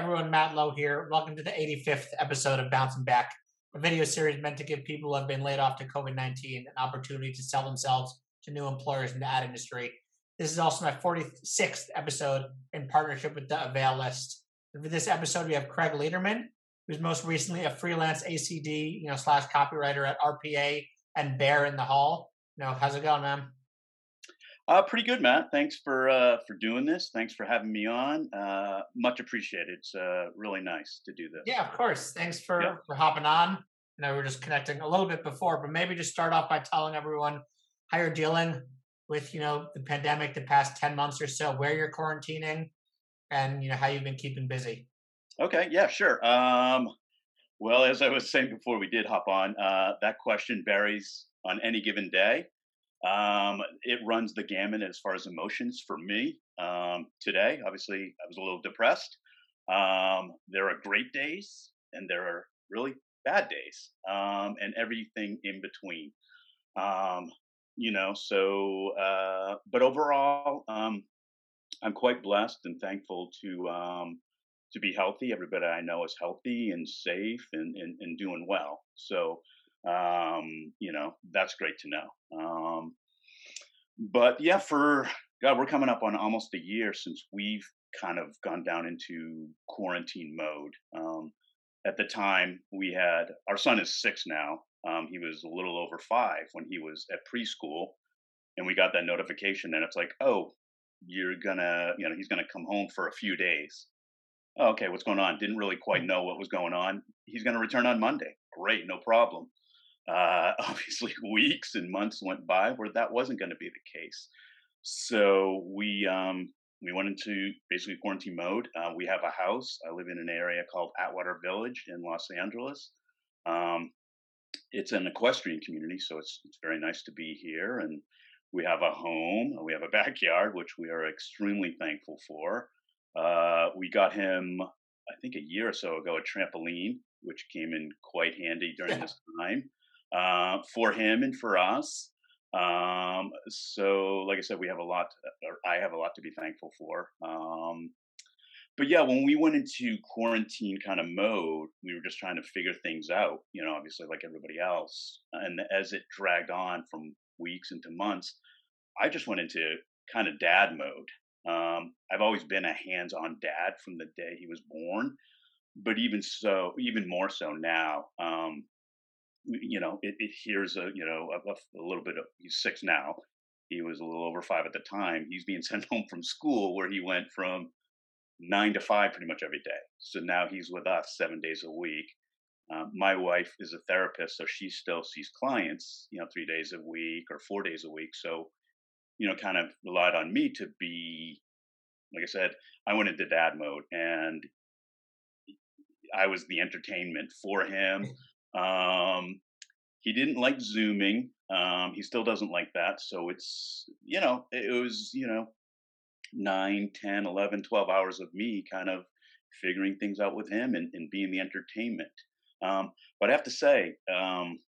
everyone, Matt Lowe here. Welcome to the 85th episode of Bouncing Back, a video series meant to give people who have been laid off to COVID 19 an opportunity to sell themselves to new employers in the ad industry. This is also my 46th episode in partnership with the Avail List. And for this episode, we have Craig Lederman, who's most recently a freelance ACD, you know, slash copywriter at RPA and Bear in the Hall. You know, how's it going, man? Uh, pretty good, Matt. Thanks for uh, for doing this. Thanks for having me on. Uh, much appreciated. It's uh, really nice to do this. Yeah, of course. Thanks for yeah. for hopping on. I know we were just connecting a little bit before, but maybe just start off by telling everyone how you're dealing with you know the pandemic the past ten months or so, where you're quarantining, and you know how you've been keeping busy. Okay. Yeah. Sure. Um, well, as I was saying before, we did hop on. Uh, that question varies on any given day. Um, it runs the gamut as far as emotions for me. Um, today, obviously, I was a little depressed. Um, there are great days and there are really bad days, um, and everything in between. Um, you know, so, uh, but overall, um, I'm quite blessed and thankful to to be healthy. Everybody I know is healthy and safe and, and, and doing well. So, um, you know, that's great to know. Um, but yeah, for God, we're coming up on almost a year since we've kind of gone down into quarantine mode. Um, at the time, we had our son is six now. Um, he was a little over five when he was at preschool, and we got that notification. And it's like, oh, you're gonna, you know, he's gonna come home for a few days. Oh, okay, what's going on? Didn't really quite know what was going on. He's gonna return on Monday. Great, no problem uh, obviously weeks and months went by where that wasn't going to be the case. So we um, we went into basically quarantine mode. Uh, we have a house. I live in an area called Atwater Village in Los Angeles. Um, it's an equestrian community, so it's it's very nice to be here. And we have a home. We have a backyard, which we are extremely thankful for. Uh, we got him, I think, a year or so ago, a trampoline, which came in quite handy during yeah. this time uh, for him and for us. Um, so, like I said, we have a lot, I have a lot to be thankful for. Um, but yeah, when we went into quarantine kind of mode, we were just trying to figure things out, you know, obviously like everybody else. And as it dragged on from weeks into months, I just went into kind of dad mode. Um, I've always been a hands on dad from the day he was born. But even so, even more so now, um, you know, it, it here's a, you know, a, a, little bit of, he's six now. He was a little over five at the time. He's being sent home from school where he went from nine to five pretty much every day. So now he's with us seven days a week. Um, my wife is a therapist, so she still sees clients, you know, three days a week or four days a week. So, you know, kind of relied on me to be, like I said, I went into dad mode and I was the entertainment for him. Um, he didn't like zooming. Um, he still doesn't like that. So it's, you know, it was, you know, 9, 10, 11, 12 hours of me kind of figuring things out with him and, and being the entertainment. Um, but I have to say, um,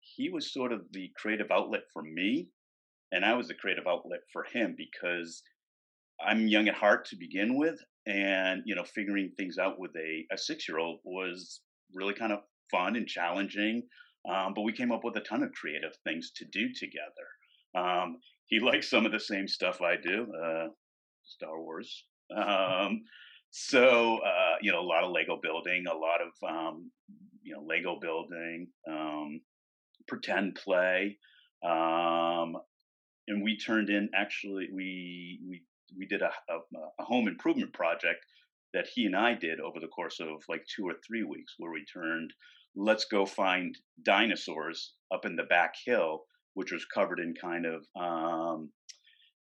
he was sort of the creative outlet for me, and I was the creative outlet for him because I'm young at heart to begin with, and you know, figuring things out with a, a six year old was really kind of fun and challenging. Um, but we came up with a ton of creative things to do together. Um, he likes some of the same stuff I do, uh, Star Wars. Um, so uh, you know, a lot of Lego building, a lot of um, you know Lego building, um, pretend play, um, and we turned in actually we we we did a, a, a home improvement project that he and I did over the course of like two or three weeks, where we turned let's go find dinosaurs up in the back hill, which was covered in kind of, um,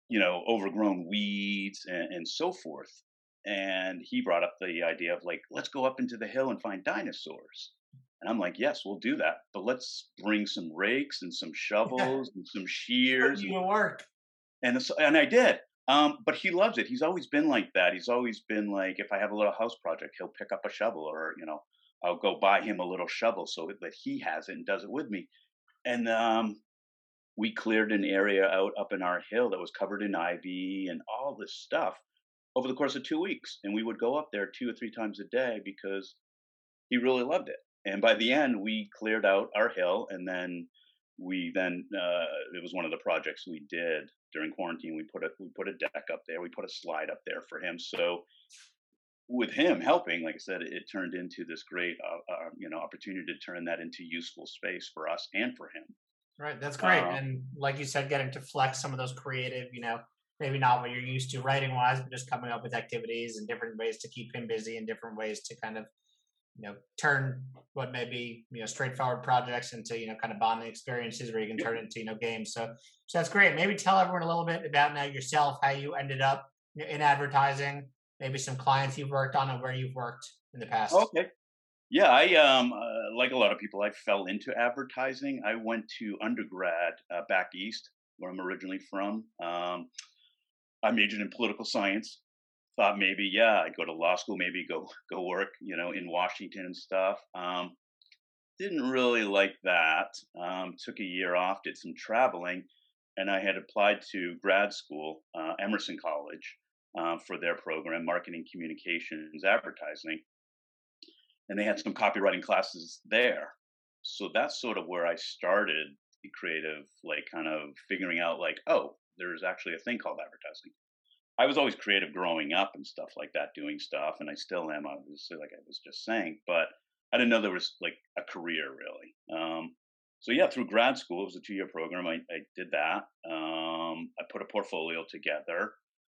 you know, overgrown weeds and, and so forth. And he brought up the idea of like, let's go up into the hill and find dinosaurs. And I'm like, yes, we'll do that, but let's bring some rakes and some shovels and some shears. You work. And and I did. Um, but he loves it. He's always been like that. He's always been like, if I have a little house project, he'll pick up a shovel or you know, I'll go buy him a little shovel so that he has it and does it with me. And um, we cleared an area out up in our hill that was covered in ivy and all this stuff. over the course of two weeks, and we would go up there two or three times a day because he really loved it. And by the end, we cleared out our hill, and then we then uh, it was one of the projects we did during quarantine. We put a we put a deck up there, we put a slide up there for him. So with him helping, like I said, it turned into this great uh, uh, you know opportunity to turn that into useful space for us and for him. Right, that's great. Um, and like you said, getting to flex some of those creative, you know, maybe not what you're used to writing wise, but just coming up with activities and different ways to keep him busy and different ways to kind of you know turn what may be you know straightforward projects into you know kind of bonding experiences where you can turn it into you know games. So so that's great. Maybe tell everyone a little bit about now yourself how you ended up in advertising maybe some clients you've worked on and where you've worked in the past. Okay. Yeah i um uh, like a lot of people i fell into advertising. I went to undergrad uh, back east where i'm originally from. Um i majored in political science thought maybe yeah I'd go to law school, maybe go go work you know in Washington and stuff. Um, didn't really like that. Um, took a year off, did some traveling, and I had applied to grad school, uh, Emerson College, uh, for their program, Marketing Communications Advertising, and they had some copywriting classes there. So that's sort of where I started the creative, like kind of figuring out like, oh, there's actually a thing called advertising. I was always creative growing up and stuff like that, doing stuff, and I still am, obviously, like I was just saying. But I didn't know there was like a career really. Um, so yeah, through grad school, it was a two-year program. I, I did that. Um, I put a portfolio together.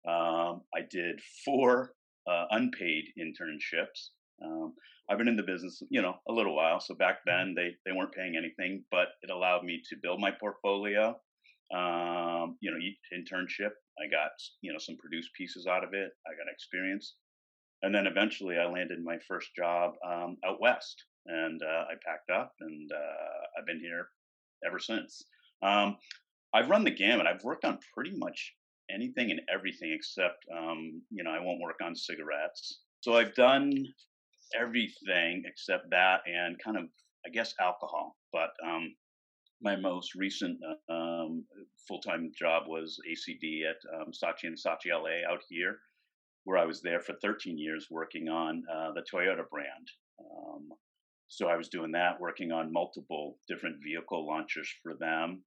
Um, I did four uh, unpaid internships. Um, I've been in the business, you know, a little while. So back mm-hmm. then, they they weren't paying anything, but it allowed me to build my portfolio. Um, you know, each internship I got, you know, some produced pieces out of it. I got experience. And then eventually I landed my first job um, out west and uh, I packed up and uh, I've been here ever since. Um, I've run the gamut. I've worked on pretty much anything and everything except, um, you know, I won't work on cigarettes. So I've done everything except that and kind of, I guess, alcohol. But um, my most recent uh, um, full-time job was ACD at um, Saatchi and Saatchi LA out here, where I was there for 13 years working on uh, the Toyota brand. Um, so I was doing that, working on multiple different vehicle launches for them.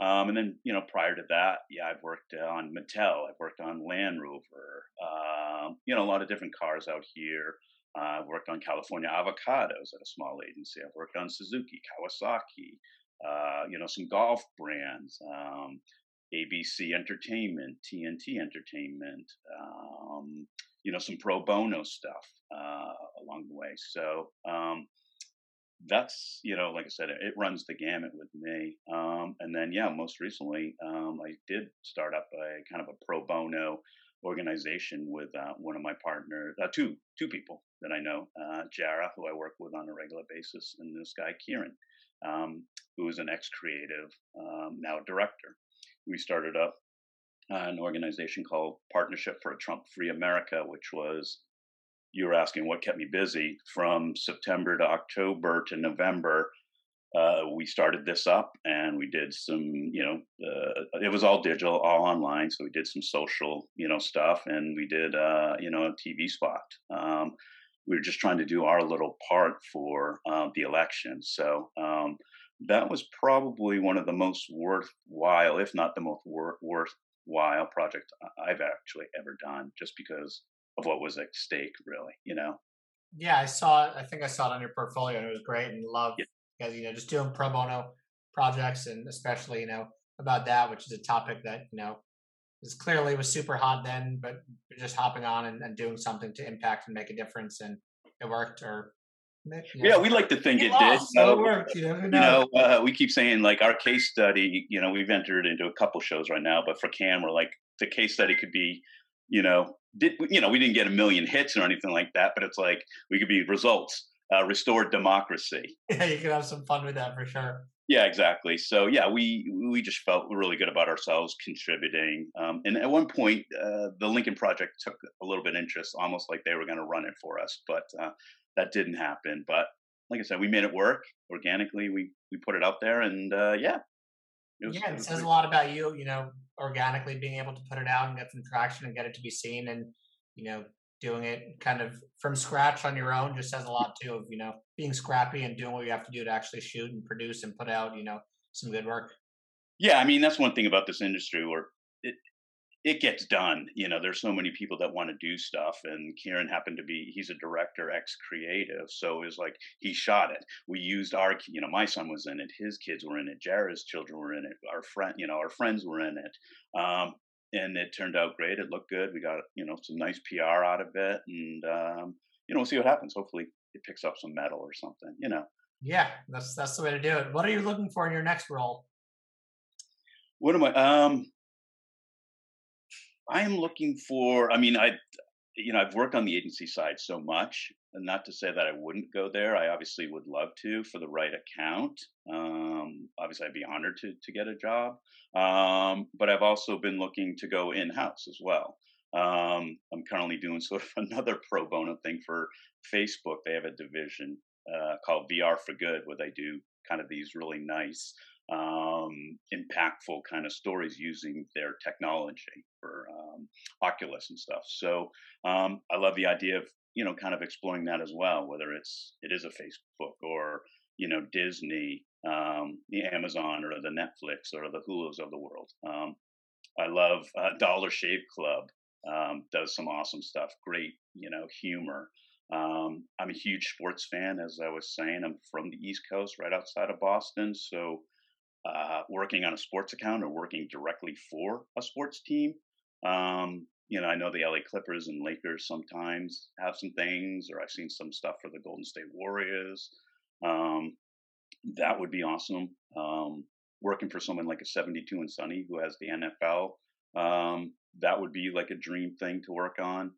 Um, and then, you know, prior to that, yeah, I've worked on Mattel, I've worked on Land Rover, uh, you know, a lot of different cars out here. Uh, I've worked on California avocados at a small agency. I've worked on Suzuki, Kawasaki, uh, you know, some golf brands, um, ABC Entertainment, TNT Entertainment, um, you know, some pro bono stuff uh, along the way. So um, that's, you know, like I said, it runs the gamut with me. Um, and then, yeah, most recently, um, I did start up a kind of a pro bono organization with uh, one of my partners, uh, two two people that I know, uh, Jared, who I work with on a regular basis, and this guy Kieran um, who is an ex-creative, um, now director. We started up an organization called Partnership for a Trump-Free America, which was you were asking what kept me busy from September to October to November. Uh, we started this up and we did some, you know, uh, it was all digital, all online. So we did some social, you know, stuff and we did, uh, you know, a TV spot. Um, we were just trying to do our little part for uh, the election. So um, that was probably one of the most worthwhile, if not the most wor- worthwhile project I've actually ever done, just because of what was at stake, really. You know. Yeah, I saw it. I think I saw it on your portfolio, and it was great, and love yeah. because you know just doing pro bono projects, and especially you know about that, which is a topic that you know is clearly was super hot then, but just hopping on and, and doing something to impact and make a difference, and it worked. Or yeah, yeah we like to think it, it did. So it worked. You, you know, uh, we keep saying like our case study. You know, we've entered into a couple shows right now, but for Cannes, we're like the case study could be, you know, did you know we didn't get a million hits or anything like that, but it's like we could be results. Uh, restored democracy. Yeah, you could have some fun with that for sure. Yeah, exactly. So yeah, we we just felt really good about ourselves contributing. Um, and at one point, uh, the Lincoln Project took a little bit interest, almost like they were going to run it for us, but uh, that didn't happen. But like I said, we made it work organically. We we put it out there, and uh, yeah, it was, yeah, it, it says a lot about you. You know, organically being able to put it out and get some traction and get it to be seen. And you know, doing it kind of from scratch on your own just says a lot too of, you know, being scrappy and doing what you have to do to actually shoot and produce and put out, you know, some good work. Yeah, I mean that's one thing about this industry where it it gets done. You know, there's so many people that want to do stuff, and Kieran happened to be he's a director, ex creative, so it was like he shot it. We used our, you know, my son was in it, his kids were in it, Jared's children were in it, our friend, you know, our friends were in it. Um, and it turned out great. It looked good. We got you know some nice PR out of it, and um, you know we'll see what happens. Hopefully, it picks up some medal or something. You know. Yeah, that's that's the way to do it. What are you looking for in your next role? What am I? Um, I am looking for. I mean, I, you know, I've worked on the agency side so much, and not to say that I wouldn't go there. I obviously would love to for the right account. Um, obviously, I'd be honored to to get a job. Um, but I've also been looking to go in house as well. Um, I'm currently doing sort of another pro bono thing for Facebook. They have a division uh, called VR for Good, where they do kind of these really nice, um, impactful kind of stories using their technology for um, Oculus and stuff. So um, I love the idea of you know kind of exploring that as well, whether it's it is a Facebook or you know Disney, um, the Amazon or the Netflix or the Hulu's of the world. Um, I love uh, Dollar Shave Club. Um, does some awesome stuff. Great, you know, humor. Um, I'm a huge sports fan, as I was saying. I'm from the East Coast, right outside of Boston. So, uh, working on a sports account or working directly for a sports team, um, you know, I know the LA Clippers and Lakers sometimes have some things, or I've seen some stuff for the Golden State Warriors. Um, that would be awesome. Um, working for someone like a 72 and Sunny who has the NFL, um, that would be like a dream thing to work on.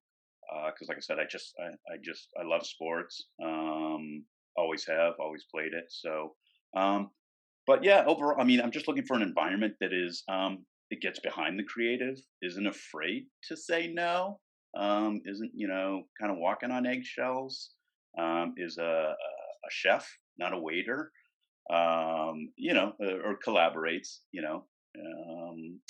Because, uh, like I said, I just, I, I just, I love sports. Um, always have, always played it. So, um, but yeah, overall, I mean, I'm just looking for an environment that is, um, it gets behind the creative, isn't afraid to say no, um, isn't you know kind of walking on eggshells, is a, a chef, not a waiter um, you know, uh, or collaborates, you know, um,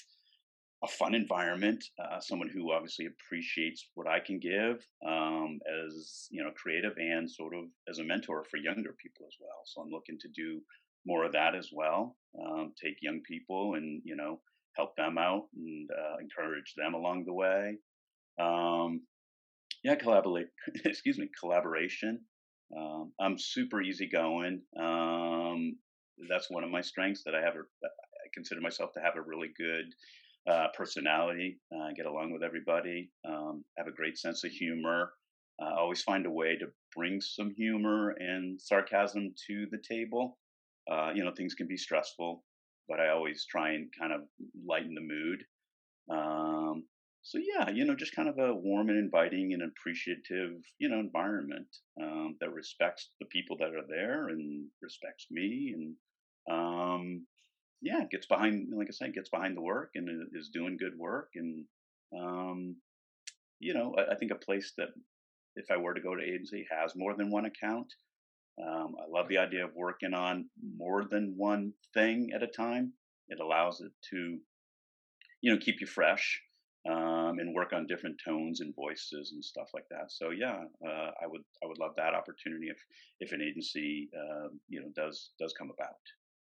a fun environment, uh, someone who obviously appreciates what I can give um, as, you know, creative and sort of as a mentor for younger people as well. So I'm looking to do more of that as well, um, take young people and, you know, help them out and uh, encourage them along the way. Um, yeah, collaborate, excuse me, collaboration. Um, I'm super easygoing. Um, that's one of my strengths that I have. A, I consider myself to have a really good uh, personality. Uh, get along with everybody. Um, have a great sense of humor. Uh, always find a way to bring some humor and sarcasm to the table. Uh, you know, things can be stressful, but I always try and kind of lighten the mood. Um, so yeah, you know, just kind of a warm and inviting and appreciative, you know, environment um, that respects the people that are there and respects me, and um, yeah, gets behind, like I said, gets behind the work and is doing good work, and um, you know, I, I, think a place that if I were to go to agency has more than one account. Um, I love the idea of working on more than one thing at a time. It allows it to, you know, keep you fresh um, and work on different tones and voices and stuff like that. So yeah, uh, I would I would love that opportunity if if an agency uh, you know does does come about.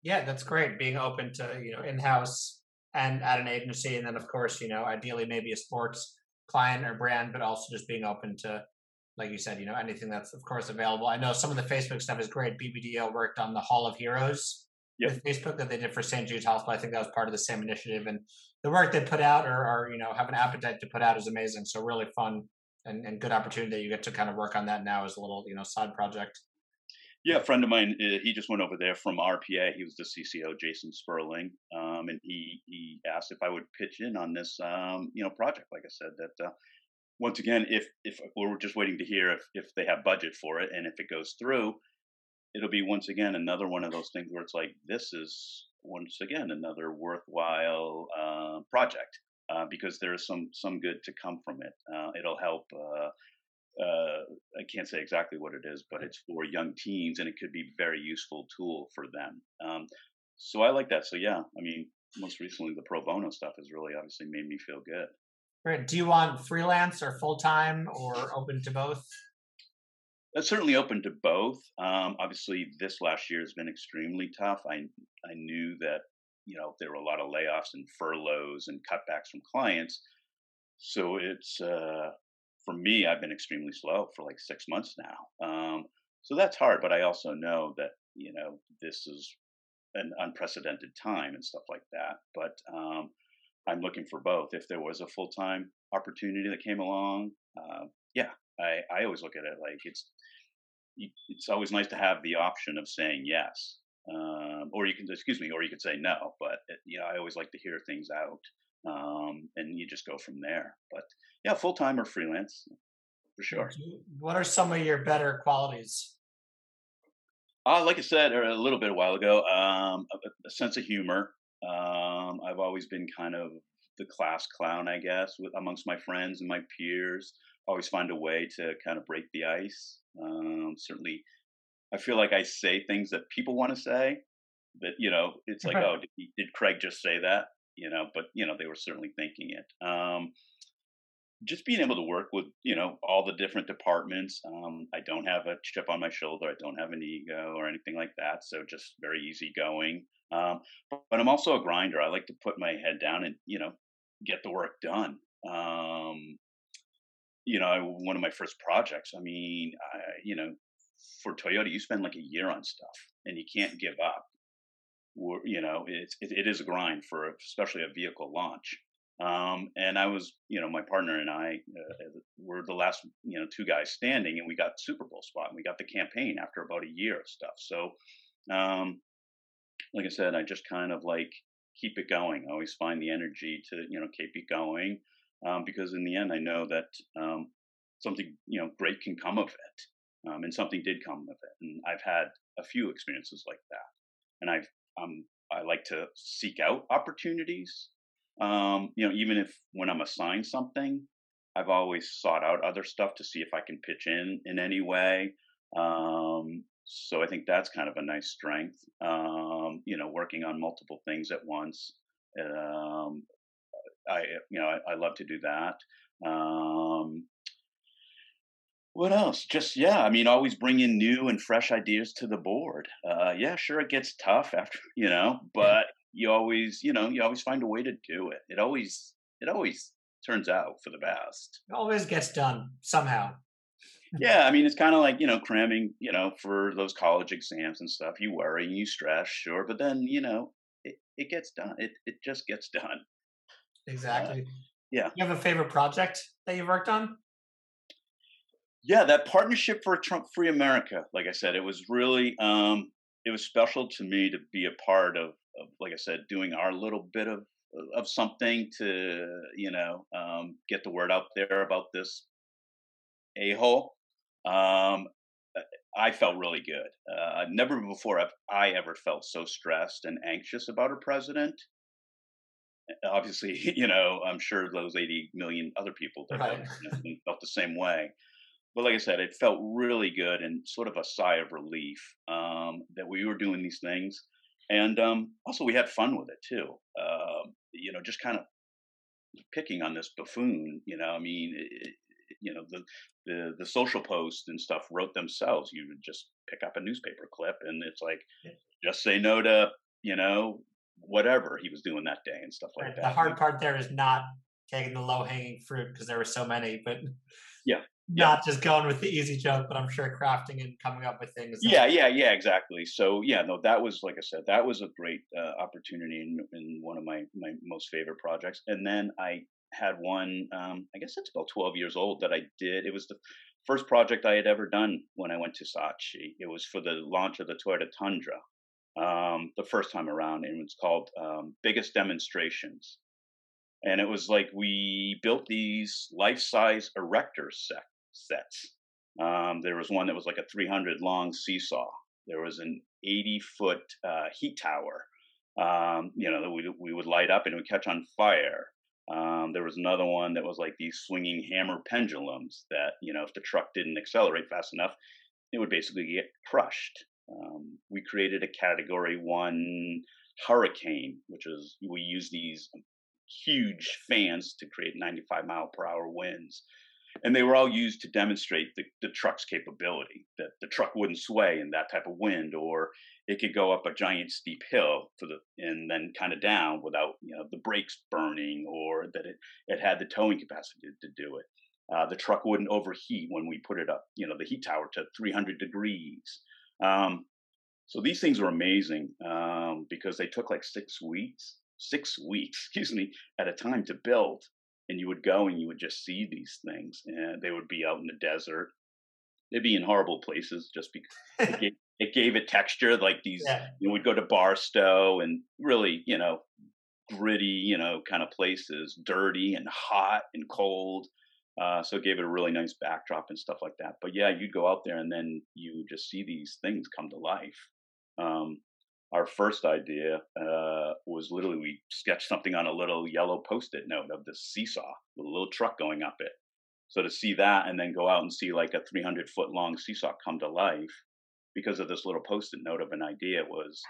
Yeah, that's great. Being open to you know in house and at an agency, and then of course you know ideally maybe a sports client or brand, but also just being open to like you said, you know anything that's of course available. I know some of the Facebook stuff is great. BBDO worked on the Hall of Heroes yep. with Facebook that they did for St. Jude's Hospital. I think that was part of the same initiative, and the work they put out or, or you know have an appetite to put out is amazing. So really fun and, and good opportunity that you get to kind of work on that now as a little you know side project. Yeah, a friend of mine, uh, he just went over there from RPA. He was the CCO, Jason Sperling, um, and he he asked if I would pitch in on this, um, you know, project. Like I said, that uh, once again, if if we're just waiting to hear if if they have budget for it, and if it goes through, it'll be once again another one of those things where it's like this is once again another worthwhile uh, project uh, because there's some some good to come from it. Uh, it'll help. Uh, uh, I can't say exactly what it is, but it's for young teens, and it could be a very useful tool for them. Um, so I like that. So yeah, I mean, most recently the pro bono stuff has really obviously made me feel good. Great. Do you want freelance or full time or open to both? That's certainly open to both. Um, obviously, this last year has been extremely tough. I I knew that you know there were a lot of layoffs and furloughs and cutbacks from clients, so it's uh, for me. I've been extremely slow for like six months now. Um, so that's hard. But I also know that you know this is an unprecedented time and stuff like that. But um, I'm looking for both. If there was a full time opportunity that came along, uh, yeah, I, I always look at it like it's it's always nice to have the option of saying yes, um, or you can excuse me, or you could say no. But uh, you know, I always like to hear things out, um, and you just go from there. But yeah, full time or freelance, for sure. What are some of your better qualities? Uh, like I said a little bit a while ago, um, a, a, sense of humor. Um, I've always been kind of the class clown, I guess, with, amongst my friends and my peers. Always find a way to kind of break the ice. Um, certainly, I feel like I say things that people want to say. but you know, it's like, oh, did, did, Craig just say that? You know, but you know, they were certainly thinking it. Um, just being able to work with you know all the different departments um, i don't have a chip on my shoulder i don't have an ego or anything like that so just very easygoing um, but i'm also a grinder. I like to put my head down and you know get the work done. Um, you know one of my first projects i mean I, you know for toyota you spend like a year on stuff and you can't give up. You know it's it, it is a grind for especially a vehicle launch. Um, and I was, you know, my partner and I uh, were the last, you know, two guys standing, and we got Super Bowl spot, and we got the campaign after about a year of stuff. So, um, like I said, I just kind of like keep it going. I always find the energy to, you know, keep it going, um, because in the end, I know that um, something, you know, great can come of it, um, and something did come of it. And I've had a few experiences like that, and I've, um, I like to seek out opportunities um, you know, even if when I'm assigned something, I've always sought out other stuff to see if I can pitch in in any way. Um, so I think that's kind of a nice strength. Um, you know, working on multiple things at once. Um, I, you know, I, I, love to do that. Um, what else? Just yeah, I mean, always bring in new and fresh ideas to the board. Uh, yeah, sure, it gets tough after you know, but you always, you know, you always find a way to do it. It always, it always turns out for the best. It always gets done somehow. Yeah, I mean, it's kind of like you know cramming, you know, for those college exams and stuff. You worry, you stress, sure, but then you know, it, it gets done. It it just gets done. Uh, exactly. Uh, yeah. You have a favorite project that you've worked on? Yeah, that partnership for Trump Free America. Like I said, it was really um, it was special to me to be a part of of like I said, doing our little bit of of something to you know um, get the word out there about this a hole. Um, I felt really good. Uh, never before have I ever felt so stressed and anxious about a president. Obviously, you know, I'm sure those 80 million other people that right. felt the same way. But like I said, it felt really good and sort of a sigh of relief um, that we were doing these things and um, also we had fun with it too. Uh, you know, just kind of picking on this buffoon. You know, I mean, it, you know, the, the the social posts and stuff wrote themselves. You would just pick up a newspaper clip, and it's like, just say no to you know whatever he was doing that day and stuff like right. that. The hard part there is not taking the low hanging fruit because there were so many, but yeah, not just going with the easy joke, but I'm sure crafting and coming up with things. Yeah, yeah, yeah, exactly. So yeah, no, that was like I said, that was a great uh, opportunity in, in one of my my most favorite projects. And then I had one, um, I guess it's about 12 years old that I did. It was the first project I had ever done when I went to Saatchi. It was for the launch of the Toyota Tundra, um, the first time around, and it was called um, Biggest Demonstrations. And it was like we built these life-size erector set, sets. Um, there was one that was like a 300 long seesaw. There was an 80 foot uh, heat tower. Um, you know, that we, we would light up and it would catch on fire. Um, there was another one that was like these swinging hammer pendulums that, you know, if the truck didn't accelerate fast enough, it would basically get crushed. Um, we created a category one hurricane, which is we use these huge fans to create 95 mile per hour winds. And they were all used to demonstrate the, the truck's capability, that the truck wouldn't sway in that type of wind, or it could go up a giant steep hill the and then kind of down without you know the brakes burning, or that it, it had the towing capacity to do it. Uh, the truck wouldn't overheat when we put it up, you know, the heat tower to 300 degrees. Um, so these things were amazing um, because they took like six weeks, six weeks, excuse me, at a time to build. And you would go and you would just see these things, and they would be out in the desert. They'd be in horrible places just because it, gave, it gave it texture. Like these, yeah. you know, we'd go to Barstow and really, you know, gritty, you know, kind of places, dirty and hot and cold. Uh, so it gave it a really nice backdrop and stuff like that. But yeah, you'd go out there and then you just see these things come to life. Um, our first idea uh, was literally we sketched something on a little yellow post-it note of the seesaw with a little truck going up it. So to see that and then go out and see like a 300 foot long seesaw come to life because of this little post-it note of an idea was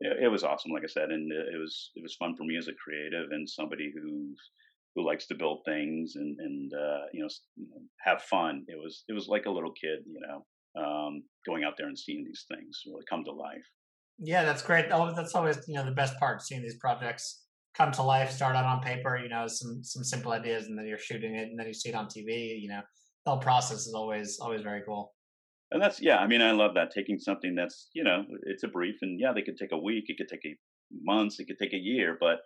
it, was awesome. Like I said, and it was it was fun for me as a creative and somebody who who likes to build things and and uh, you know have fun. It was it was like a little kid, you know, um, going out there and seeing these things really come to life. Yeah, that's great. That's always you know the best part, seeing these projects come to life, start out on paper, you know, some some simple ideas, and then you're shooting it, and then you see it on TV. You know, the whole process is always always very cool. And that's yeah, I mean, I love that taking something that's you know it's a brief, and yeah, they could take a week, it could take a months, it could take a year, but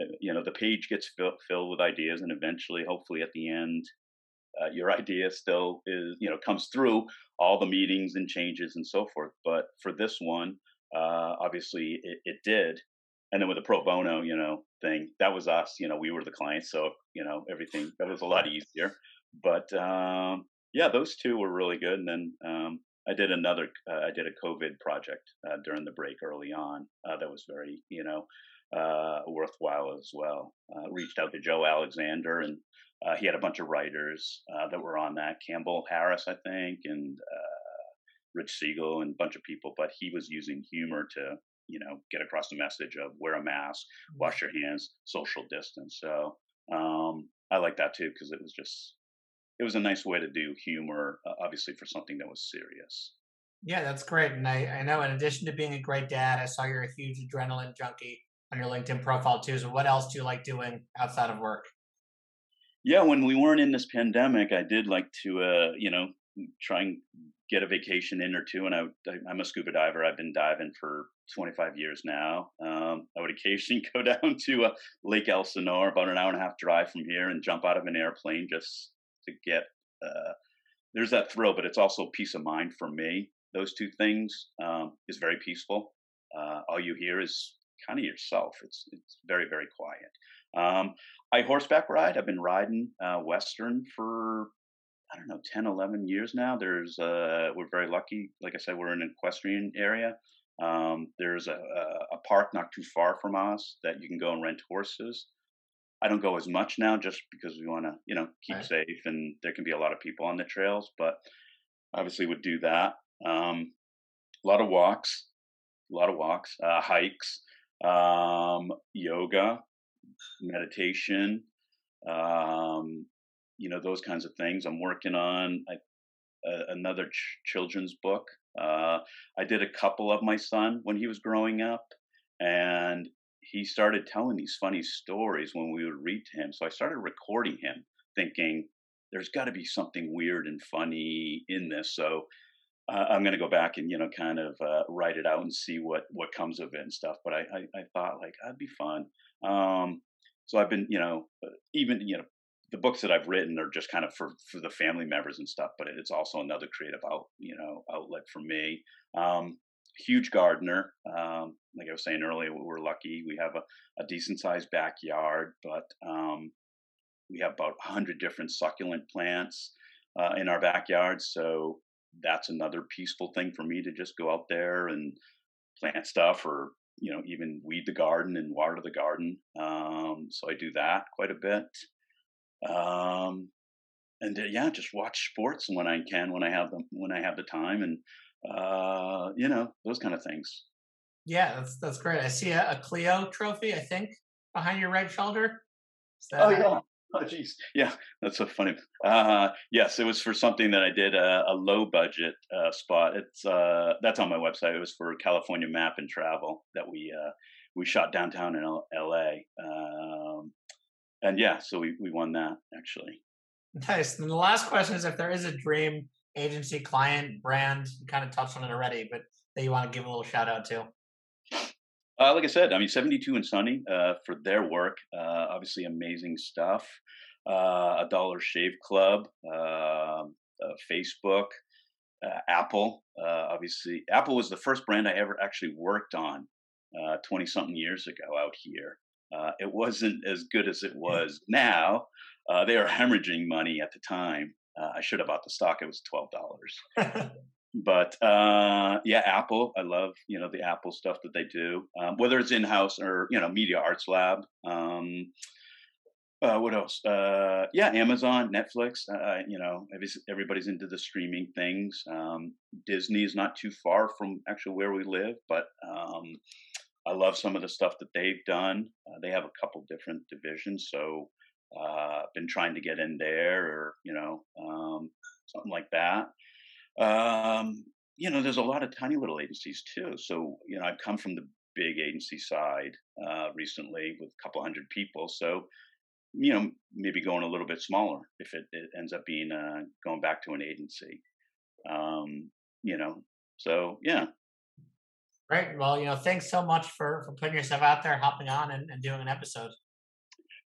uh, you know the page gets fill, filled with ideas, and eventually, hopefully, at the end, uh, your idea still is you know comes through all the meetings and changes and so forth. But for this one, uh, obviously it, it, did. And then with the pro bono, you know, thing, that was us. You know, we were the clients, so you know everything that was a lot easier. But um, yeah, those two were really good. And then um, I did another. Uh, I did a COVID project uh, during the break early on. Uh, that was very, you know, uh, worthwhile as well. Uh, reached out to Joe Alexander, and uh, he had a bunch of writers uh, that were on that. Campbell Harris, I think, and uh, Rich Siegel, and a bunch of people. But he was using humor to, you know, get across the message of wear a mask, mm-hmm. wash your hands, social distance. So um, I like that too because it was just it was a nice way to do humor, uh, obviously for something that was serious. Yeah, that's great. And I, I know in addition to being a great dad, I saw you're a huge adrenaline junkie on your LinkedIn profile too. So what else do you like doing outside of work? Yeah, when we weren't in this pandemic, I did like to, uh, you know, try and get a vacation in or two. And I, I'm a scuba diver. I've been diving for 25 years now. Um, I would occasionally go down to uh, Lake Elsinore, about an hour and a half drive from here, and jump out of an airplane just to get. Uh, there's that thrill, but it's also peace of mind for me. Those two things um, is very peaceful. Uh, all you hear is kind of yourself. It's it's very very quiet. Um, I horseback ride. I've been riding uh, Western for I don't know 10, 11 years now. There's uh, we're very lucky. Like I said, we're in an equestrian area. Um, there's a, a, park not too far from us that you can go and rent horses. I don't go as much now just because we want to, you know, keep right. safe and there can be a lot of people on the trails, but obviously would do that. Um, a lot of walks, a lot of walks, uh, hikes um, yoga, meditation, um, you know, those kinds of things. I'm working on a, another ch- children's book. Uh, I did a couple of my son when he was growing up, and he started telling these funny stories when we would read to him. So I started recording him, thinking, there's got to be something weird and funny in this. So uh, I'm going to go back and you know kind of uh, write it out and see what what comes of it and stuff. But I I, I thought like that'd be fun. Um, so I've been you know uh, even you know the books that I've written are just kind of for for the family members and stuff. But it's also another creative out you know outlet for me. Um, huge gardener. Um, like I was saying earlier, we're lucky. We have a, a decent sized backyard, but um, we have about 100 different succulent plants uh, in our backyard. So that's another peaceful thing for me to just go out there and plant stuff or you know even weed the garden and water the garden um, so i do that quite a bit um, and uh, yeah just watch sports when i can when i have them when i have the time and uh, you know those kind of things yeah that's that's great i see a, a clio trophy i think behind your right shoulder oh yeah. Oh jeez. Yeah, that's so funny. Uh, yes, it was for something that I did a, a low budget uh, spot. It's uh, that's on my website. It was for California Map and Travel that we uh, we shot downtown in L- L.A. Um, and yeah, so we we won that actually. Nice. And the last question is if there is a dream agency, client, brand, you kind of touched on it already, but that you want to give a little shout out to. Uh, like I said, I mean, 72 and Sunny uh, for their work. Uh, obviously, amazing stuff. Uh, a Dollar Shave Club, um, uh, Facebook, uh, Apple. obviously, Apple was the first brand I ever actually worked on 20 something years ago out here. It wasn't as good as it was now. they are hemorrhaging money at the time. I should have bought the stock. It was $12. but uh, yeah, Apple. I love you know the Apple stuff that they do, um, whether it's in house or you know Media Arts Lab. Um, uh, what else? Uh, yeah, Amazon, Netflix. Uh, you know, everybody's into the streaming things. Um, Disney is not too far from actually where we live, but um, I love some of the stuff that they've done. Uh, they have a couple different divisions, so uh, been trying to get in there, or you know, um, something like that. Um, you know, there's a lot of tiny little agencies too. So, you know, I've come from the big agency side uh, recently with a couple hundred people. So, you know, maybe going a little bit smaller if it, it ends up being uh, going back to an agency. Um, you know, so yeah. Great. Well, you know, thanks so much for for putting yourself out there, hopping on, and, and doing an episode.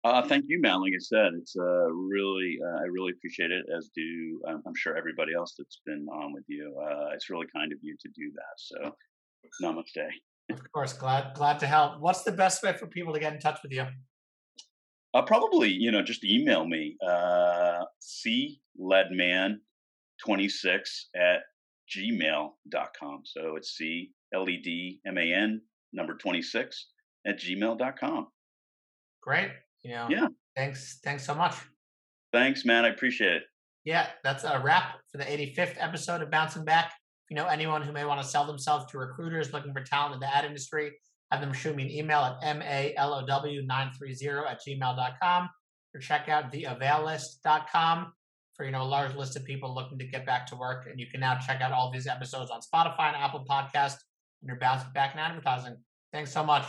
Uh, thank you, man. Like I said, it's uh, really, uh, I really appreciate it, as do um, I'm sure everybody else that's been on with you. Uh, it's really kind of you to do that. So, namaste. Of course, glad glad to help. What's the best way for people to get in touch with you? Uh, probably, you know, just email me, uh, cledman26 at gmail.com. So it's C L E D M A N number 26 at gmail.com. Great. You know, yeah. Thanks. Thanks so much. Thanks, man. I appreciate it. Yeah, that's a wrap for the 85th episode of Bouncing Back. If you know anyone who may want to sell themselves to recruiters looking for talent in the ad industry, have them shoot me an email at malow930 at gmail.com or check out theavaillist.com for you know a large list of people looking to get back to work. And you can now check out all these episodes on Spotify and Apple Podcast under Bouncing Back in Advertising. Thanks so much.